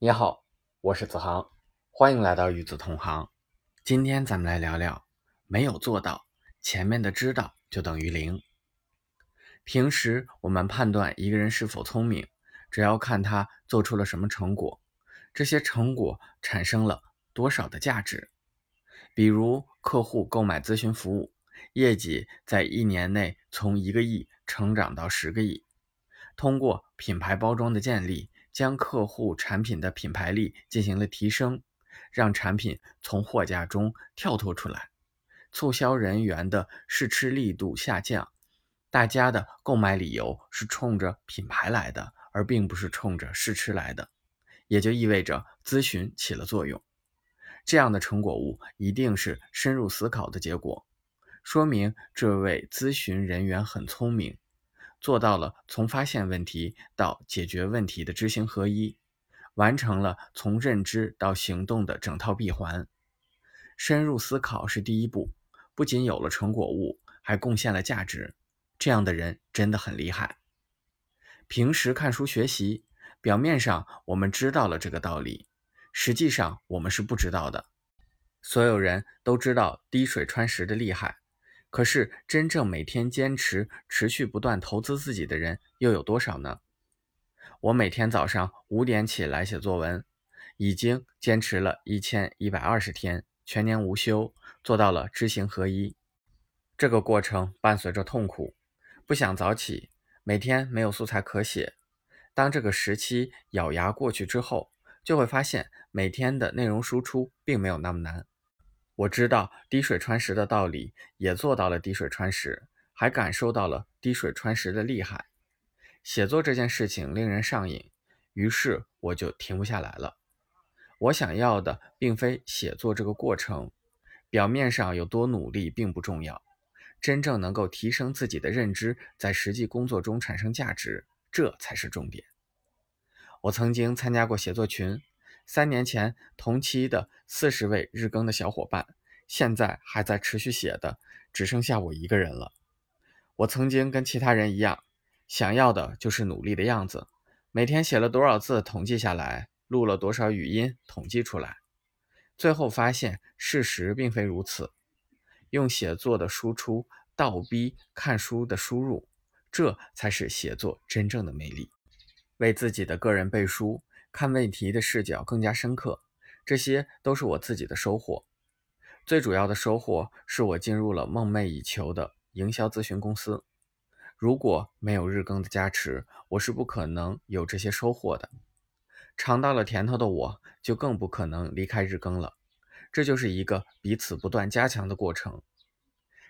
你好，我是子航，欢迎来到与子同行。今天咱们来聊聊，没有做到，前面的知道就等于零。平时我们判断一个人是否聪明，只要看他做出了什么成果，这些成果产生了多少的价值。比如客户购买咨询服务，业绩在一年内从一个亿成长到十个亿，通过品牌包装的建立。将客户产品的品牌力进行了提升，让产品从货架中跳脱出来，促销人员的试吃力度下降，大家的购买理由是冲着品牌来的，而并不是冲着试吃来的，也就意味着咨询起了作用。这样的成果物一定是深入思考的结果，说明这位咨询人员很聪明。做到了从发现问题到解决问题的知行合一，完成了从认知到行动的整套闭环。深入思考是第一步，不仅有了成果物，还贡献了价值。这样的人真的很厉害。平时看书学习，表面上我们知道了这个道理，实际上我们是不知道的。所有人都知道滴水穿石的厉害。可是，真正每天坚持、持续不断投资自己的人又有多少呢？我每天早上五点起来写作文，已经坚持了一千一百二十天，全年无休，做到了知行合一。这个过程伴随着痛苦，不想早起，每天没有素材可写。当这个时期咬牙过去之后，就会发现每天的内容输出并没有那么难。我知道滴水穿石的道理，也做到了滴水穿石，还感受到了滴水穿石的厉害。写作这件事情令人上瘾，于是我就停不下来了。我想要的并非写作这个过程，表面上有多努力并不重要，真正能够提升自己的认知，在实际工作中产生价值，这才是重点。我曾经参加过写作群。三年前同期的四十位日更的小伙伴，现在还在持续写的，只剩下我一个人了。我曾经跟其他人一样，想要的就是努力的样子，每天写了多少字统计下来，录了多少语音统计出来。最后发现事实并非如此，用写作的输出倒逼看书的输入，这才是写作真正的魅力。为自己的个人背书。看问题的视角更加深刻，这些都是我自己的收获。最主要的收获是我进入了梦寐以求的营销咨询公司。如果没有日更的加持，我是不可能有这些收获的。尝到了甜头的我，就更不可能离开日更了。这就是一个彼此不断加强的过程。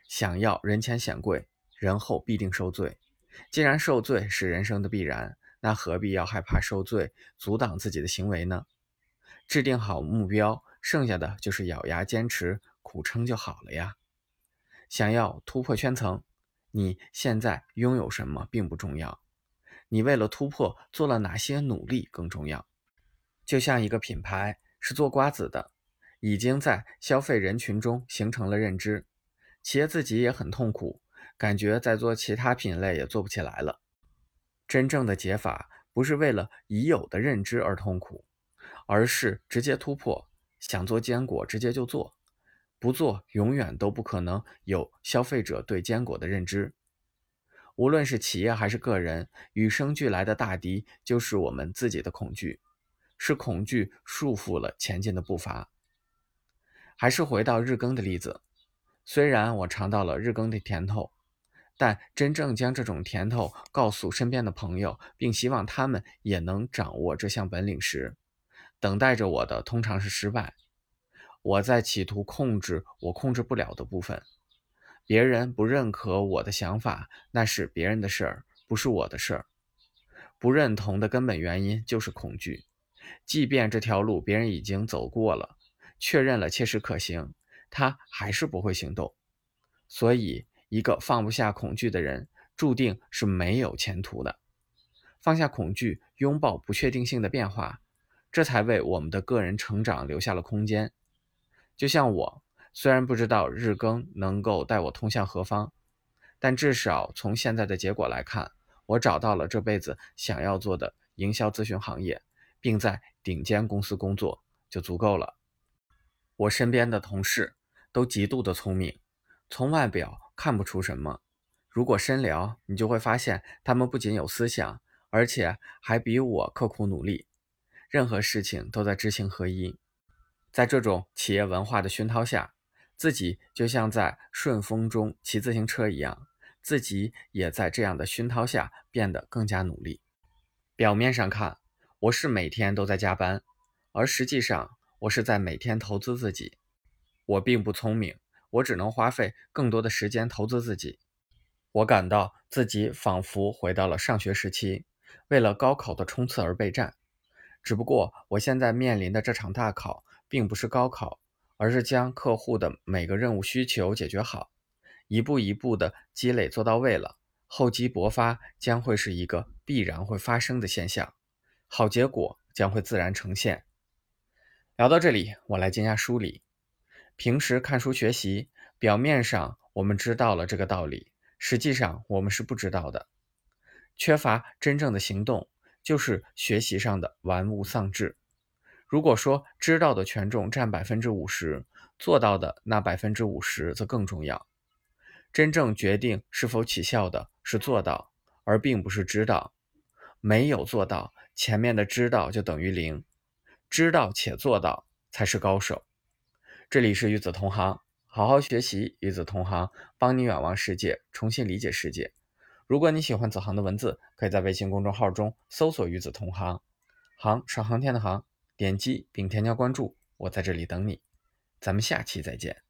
想要人前显贵，人后必定受罪。既然受罪是人生的必然。那何必要害怕受罪，阻挡自己的行为呢？制定好目标，剩下的就是咬牙坚持、苦撑就好了呀。想要突破圈层，你现在拥有什么并不重要，你为了突破做了哪些努力更重要。就像一个品牌是做瓜子的，已经在消费人群中形成了认知，企业自己也很痛苦，感觉在做其他品类也做不起来了。真正的解法不是为了已有的认知而痛苦，而是直接突破。想做坚果，直接就做；不做，永远都不可能有消费者对坚果的认知。无论是企业还是个人，与生俱来的大敌就是我们自己的恐惧，是恐惧束缚了前进的步伐。还是回到日更的例子，虽然我尝到了日更的甜头。但真正将这种甜头告诉身边的朋友，并希望他们也能掌握这项本领时，等待着我的通常是失败。我在企图控制我控制不了的部分，别人不认可我的想法，那是别人的事儿，不是我的事儿。不认同的根本原因就是恐惧，即便这条路别人已经走过了，确认了切实可行，他还是不会行动。所以。一个放不下恐惧的人，注定是没有前途的。放下恐惧，拥抱不确定性的变化，这才为我们的个人成长留下了空间。就像我，虽然不知道日更能够带我通向何方，但至少从现在的结果来看，我找到了这辈子想要做的营销咨询行业，并在顶尖公司工作就足够了。我身边的同事都极度的聪明，从外表看不出什么。如果深聊，你就会发现他们不仅有思想，而且还比我刻苦努力。任何事情都在知行合一。在这种企业文化的熏陶下，自己就像在顺风中骑自行车一样，自己也在这样的熏陶下变得更加努力。表面上看，我是每天都在加班，而实际上我是在每天投资自己。我并不聪明，我只能花费更多的时间投资自己。我感到自己仿佛回到了上学时期，为了高考的冲刺而备战。只不过我现在面临的这场大考，并不是高考，而是将客户的每个任务需求解决好，一步一步的积累做到位了，厚积薄发将会是一个必然会发生的现象。好结果将会自然呈现。聊到这里，我来进下梳理。平时看书学习，表面上我们知道了这个道理，实际上我们是不知道的。缺乏真正的行动，就是学习上的玩物丧志。如果说知道的权重占百分之五十，做到的那百分之五十则更重要。真正决定是否起效的是做到，而并不是知道。没有做到。前面的知道就等于零，知道且做到才是高手。这里是与子同行，好好学习，与子同行，帮你远望世界，重新理解世界。如果你喜欢子航的文字，可以在微信公众号中搜索“与子同行”，航是航天的航，点击并添加关注，我在这里等你。咱们下期再见。